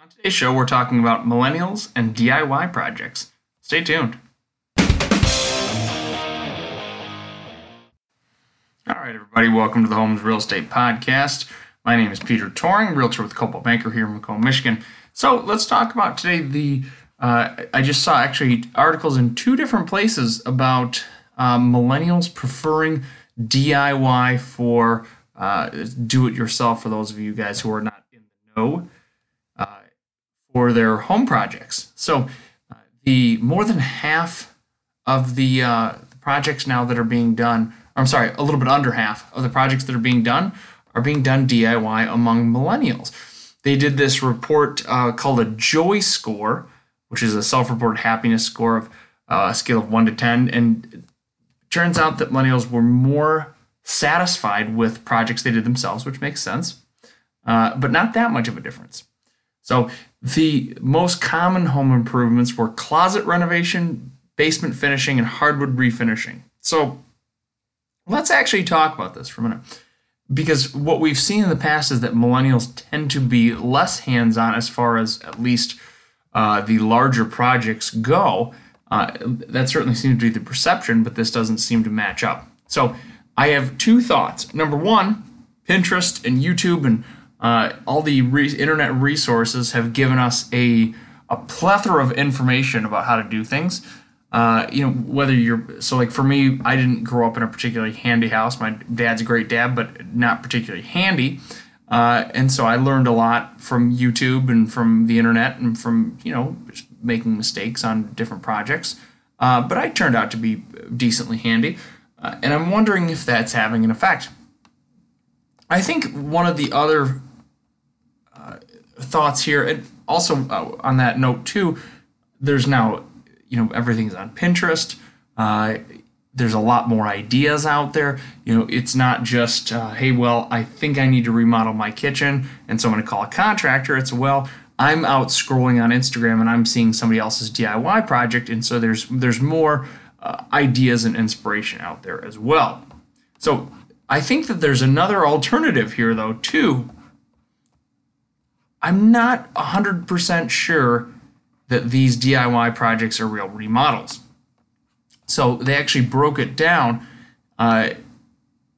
On today's show, we're talking about millennials and DIY projects. Stay tuned. All right, everybody, welcome to the Homes Real Estate Podcast. My name is Peter Toring, realtor with Coldwell Banker here in Macomb, Michigan. So let's talk about today the. Uh, I just saw actually articles in two different places about uh, millennials preferring DIY for uh, do it yourself for those of you guys who are not in the know for their home projects. So uh, the more than half of the, uh, the projects now that are being done, I'm sorry, a little bit under half of the projects that are being done are being done DIY among millennials. They did this report uh, called a Joy Score, which is a self-reported happiness score of uh, a scale of one to ten, and turns out that millennials were more satisfied with projects they did themselves, which makes sense, uh, but not that much of a difference. So the most common home improvements were closet renovation, basement finishing, and hardwood refinishing. So let's actually talk about this for a minute because what we've seen in the past is that millennials tend to be less hands-on as far as at least uh, the larger projects go. Uh, that certainly seems to be the perception, but this doesn't seem to match up. So I have two thoughts. Number one, Pinterest and YouTube and uh, all the re- internet resources have given us a a plethora of information about how to do things. Uh, you know, whether you're so like for me, I didn't grow up in a particularly handy house. My dad's a great dad, but not particularly handy. Uh, and so I learned a lot from YouTube and from the internet and from you know just making mistakes on different projects. Uh, but I turned out to be decently handy, uh, and I'm wondering if that's having an effect. I think one of the other thoughts here, and also uh, on that note too, there's now you know everything's on Pinterest. Uh, there's a lot more ideas out there. You know, it's not just uh, hey, well, I think I need to remodel my kitchen, and so I'm going to call a contractor. It's well, I'm out scrolling on Instagram and I'm seeing somebody else's DIY project, and so there's there's more uh, ideas and inspiration out there as well. So I think that there's another alternative here though too. I'm not 100% sure that these DIY projects are real remodels. So they actually broke it down, uh,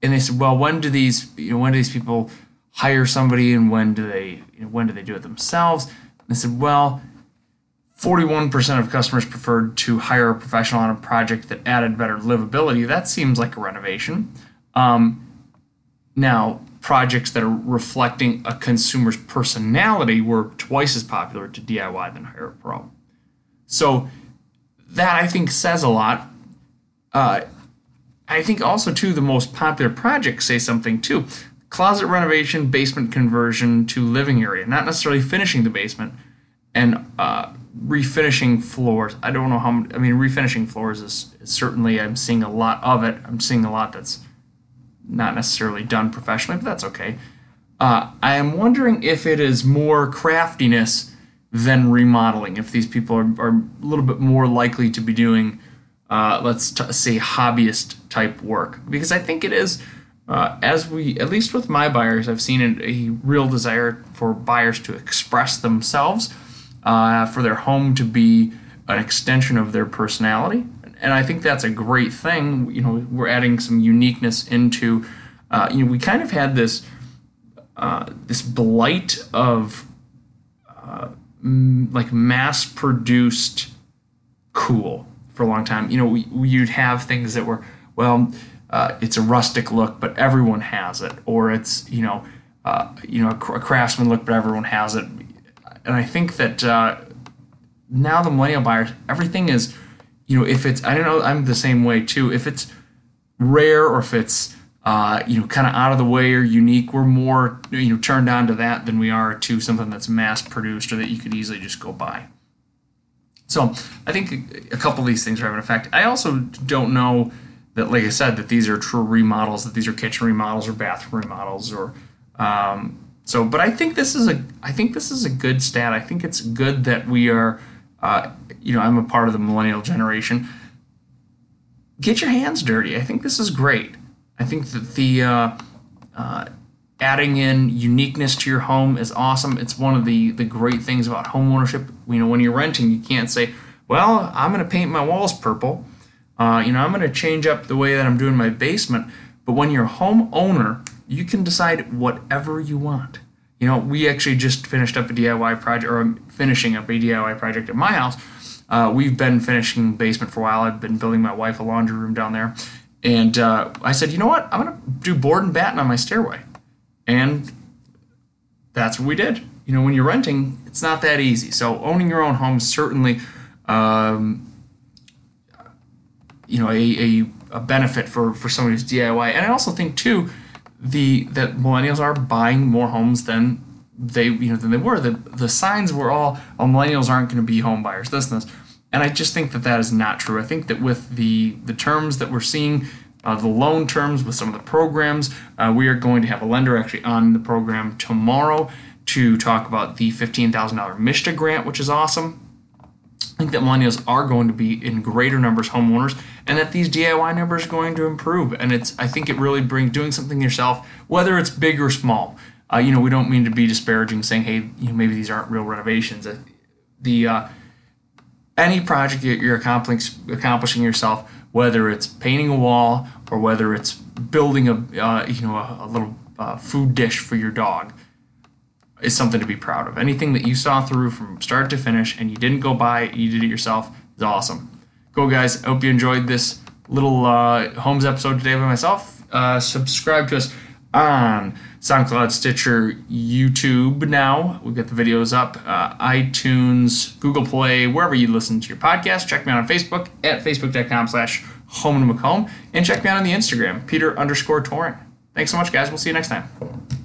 and they said, "Well, when do these you know, when do these people hire somebody, and when do they you know, when do they do it themselves?" And they said, "Well." 41% of customers preferred to hire a professional on a project that added better livability. That seems like a renovation. Um, now, projects that are reflecting a consumer's personality were twice as popular to DIY than hire a pro. So that I think says a lot. Uh, I think also too the most popular projects say something too. Closet renovation, basement conversion to living area, not necessarily finishing the basement, and uh, refinishing floors. I don't know how. I mean, refinishing floors is, is certainly I'm seeing a lot of it. I'm seeing a lot that's not necessarily done professionally, but that's okay. Uh, I am wondering if it is more craftiness than remodeling. If these people are, are a little bit more likely to be doing, uh, let's t- say, hobbyist type work, because I think it is. Uh, as we, at least with my buyers, I've seen a, a real desire for buyers to express themselves, uh, for their home to be an extension of their personality, and I think that's a great thing. You know, we're adding some uniqueness into. Uh, you know, we kind of had this uh, this blight of uh, m- like mass produced cool for a long time. You know, we, you'd have things that were well, uh, it's a rustic look, but everyone has it, or it's you know, uh, you know, a, cr- a, craftsman look, but everyone has it. And I think that uh, now the millennial buyers, everything is you know, if it's I don't know, I'm the same way too. If it's rare or if it's uh, you know, kind of out of the way or unique, we're more you know turned on to that than we are to something that's mass produced or that you could easily just go buy. So I think a couple of these things are having an effect. I also don't know that, like I said, that these are true remodels, that these are kitchen remodels or bathroom remodels, or um, so. But I think this is a I think this is a good stat. I think it's good that we are uh, you know, I'm a part of the millennial generation. Get your hands dirty. I think this is great. I think that the uh, uh, adding in uniqueness to your home is awesome. It's one of the the great things about home ownership. You know, when you're renting, you can't say, "Well, I'm going to paint my walls purple." Uh, you know, I'm going to change up the way that I'm doing my basement. But when you're a home owner, you can decide whatever you want. You know, we actually just finished up a DIY project, or finishing up a DIY project at my house. Uh, we've been finishing basement for a while. I've been building my wife a laundry room down there, and uh, I said, you know what? I'm gonna do board and batten on my stairway, and that's what we did. You know, when you're renting, it's not that easy. So owning your own home is certainly, um, you know, a, a, a benefit for for somebody who's DIY. And I also think too the that millennials are buying more homes than they you know than they were. The the signs were all oh, millennials aren't going to be home buyers. This and this, and I just think that that is not true. I think that with the the terms that we're seeing. Uh, the loan terms with some of the programs. Uh, we are going to have a lender actually on the program tomorrow to talk about the $15,000 MSHDA grant, which is awesome. I think that millennials are going to be in greater numbers homeowners and that these DIY numbers are going to improve. And it's I think it really brings doing something yourself, whether it's big or small. Uh, you know, we don't mean to be disparaging, saying, hey, you know, maybe these aren't real renovations. Uh, the uh, any project you're accomplishing, accomplishing yourself, whether it's painting a wall or whether it's building a uh, you know a, a little uh, food dish for your dog, is something to be proud of. Anything that you saw through from start to finish and you didn't go buy it, you did it yourself, is awesome. Go, guys. I hope you enjoyed this little uh, Homes episode today by myself. Uh, subscribe to us on SoundCloud, Stitcher, YouTube now. We've got the videos up, uh, iTunes, Google Play, wherever you listen to your podcast. Check me out on Facebook at facebook.com slash home and. And check me out on the Instagram, Peter underscore Torin. Thanks so much, guys. We'll see you next time.